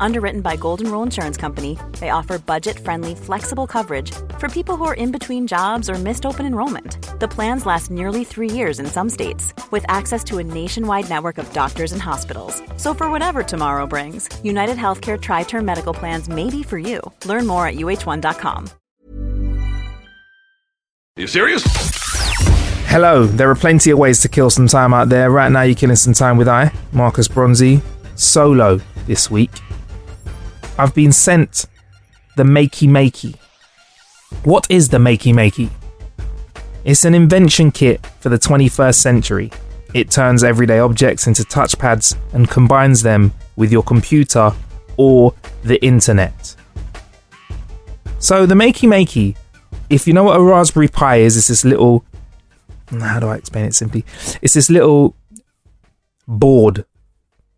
Underwritten by Golden Rule Insurance Company, they offer budget friendly, flexible coverage for people who are in between jobs or missed open enrollment. The plans last nearly three years in some states, with access to a nationwide network of doctors and hospitals. So, for whatever tomorrow brings, United Healthcare Tri Term Medical Plans may be for you. Learn more at uh1.com. Are you serious? Hello, there are plenty of ways to kill some time out there. Right now, you're killing some time with I, Marcus Bronzy, solo this week. I've been sent the Makey Makey. What is the Makey Makey? It's an invention kit for the 21st century. It turns everyday objects into touchpads and combines them with your computer or the internet. So, the Makey Makey, if you know what a Raspberry Pi is, it's this little how do I explain it simply? It's this little board,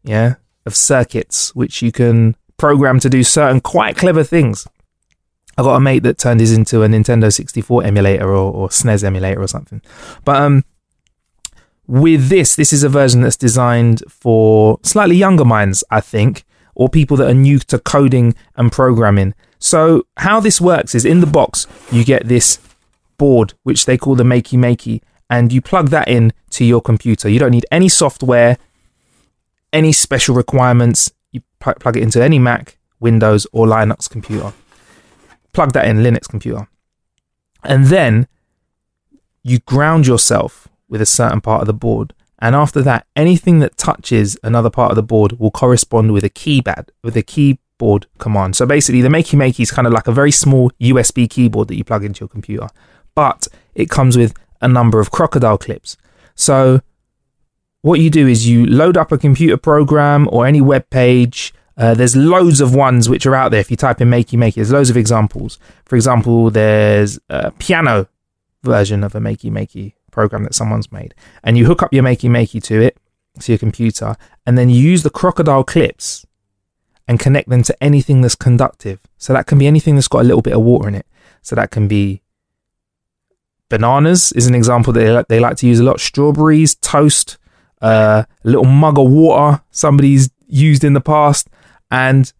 yeah, of circuits which you can program to do certain quite clever things. I got a mate that turned his into a Nintendo 64 emulator or, or SNES emulator or something. But um, with this, this is a version that's designed for slightly younger minds, I think, or people that are new to coding and programming. So how this works is in the box you get this board which they call the Makey Makey, and you plug that in to your computer. You don't need any software, any special requirements. You pl- plug it into any Mac, Windows, or Linux computer. Plug that in Linux computer. And then you ground yourself with a certain part of the board. And after that, anything that touches another part of the board will correspond with a keypad, with a keyboard command. So basically, the Makey Makey is kind of like a very small USB keyboard that you plug into your computer, but it comes with a number of crocodile clips. So, what you do is you load up a computer program or any web page. Uh, there's loads of ones which are out there. If you type in Makey Makey, there's loads of examples. For example, there's a piano version of a Makey Makey program that someone's made, and you hook up your Makey Makey to it, to your computer, and then you use the crocodile clips and connect them to anything that's conductive. So that can be anything that's got a little bit of water in it. So that can be bananas is an example that they like, they like to use a lot. Strawberries, toast, uh, a little mug of water somebody's used in the past, and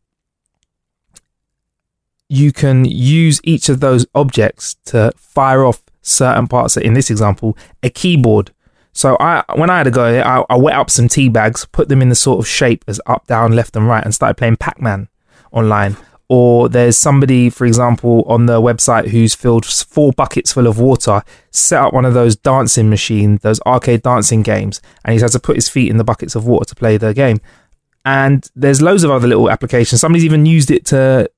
you can use each of those objects to fire off certain parts. In this example, a keyboard. So I, when I had to go, I, I wet up some tea bags, put them in the sort of shape as up, down, left, and right, and started playing Pac-Man online or there's somebody, for example, on the website who's filled four buckets full of water, set up one of those dancing machines, those arcade dancing games, and he's had to put his feet in the buckets of water to play the game. And there's loads of other little applications. Somebody's even used it to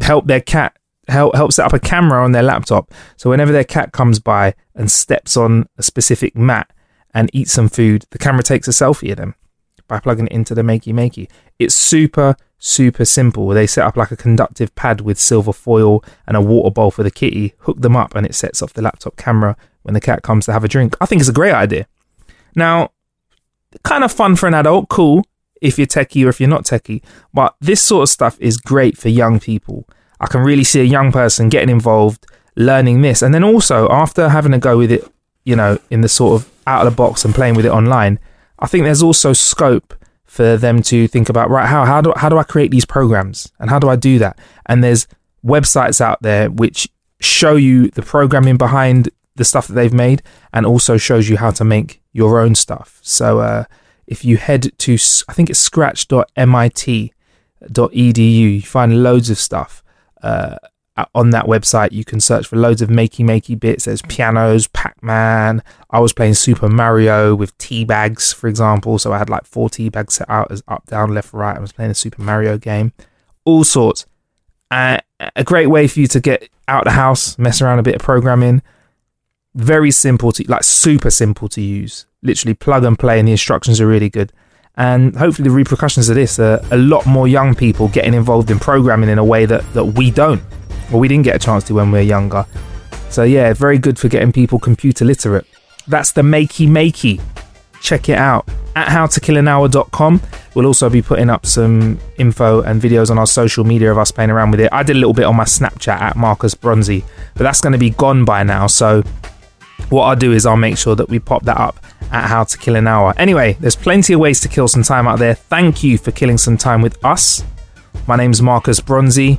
help their cat help help set up a camera on their laptop. So whenever their cat comes by and steps on a specific mat and eats some food, the camera takes a selfie of them by plugging it into the Makey Makey. It's super super simple. They set up like a conductive pad with silver foil and a water bowl for the kitty, hook them up, and it sets off the laptop camera when the cat comes to have a drink. I think it's a great idea. Now, kind of fun for an adult, cool if you're techie or if you're not techie, but this sort of stuff is great for young people. I can really see a young person getting involved, learning this, and then also after having a go with it, you know, in the sort of out of the box and playing with it online, I think there's also scope for them to think about right how how do how do I create these programs and how do I do that? And there's websites out there which show you the programming behind the stuff that they've made and also shows you how to make your own stuff. So uh, if you head to I think it's scratch.mit.edu, you find loads of stuff. Uh, on that website, you can search for loads of makey makey bits. There's pianos, Pac Man. I was playing Super Mario with tea bags, for example. So I had like four tea bags set out as up, down, left, right. I was playing a Super Mario game. All sorts. Uh, a great way for you to get out the house, mess around a bit of programming. Very simple to like super simple to use. Literally plug and play, and the instructions are really good. And hopefully, the repercussions of this are a lot more young people getting involved in programming in a way that, that we don't, or we didn't get a chance to when we were younger. So, yeah, very good for getting people computer literate. That's the Makey Makey. Check it out at howtokillanhour.com. We'll also be putting up some info and videos on our social media of us playing around with it. I did a little bit on my Snapchat at Marcus Bronzy, but that's going to be gone by now. So, what I'll do is I'll make sure that we pop that up at How to Kill an Hour. Anyway, there's plenty of ways to kill some time out there. Thank you for killing some time with us. My name's Marcus Bronzy.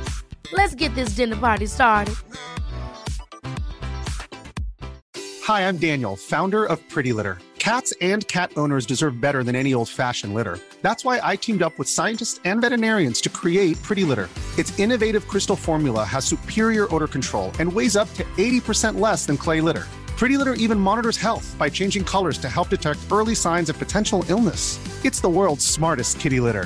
Let's get this dinner party started. Hi, I'm Daniel, founder of Pretty Litter. Cats and cat owners deserve better than any old fashioned litter. That's why I teamed up with scientists and veterinarians to create Pretty Litter. Its innovative crystal formula has superior odor control and weighs up to 80% less than clay litter. Pretty Litter even monitors health by changing colors to help detect early signs of potential illness. It's the world's smartest kitty litter.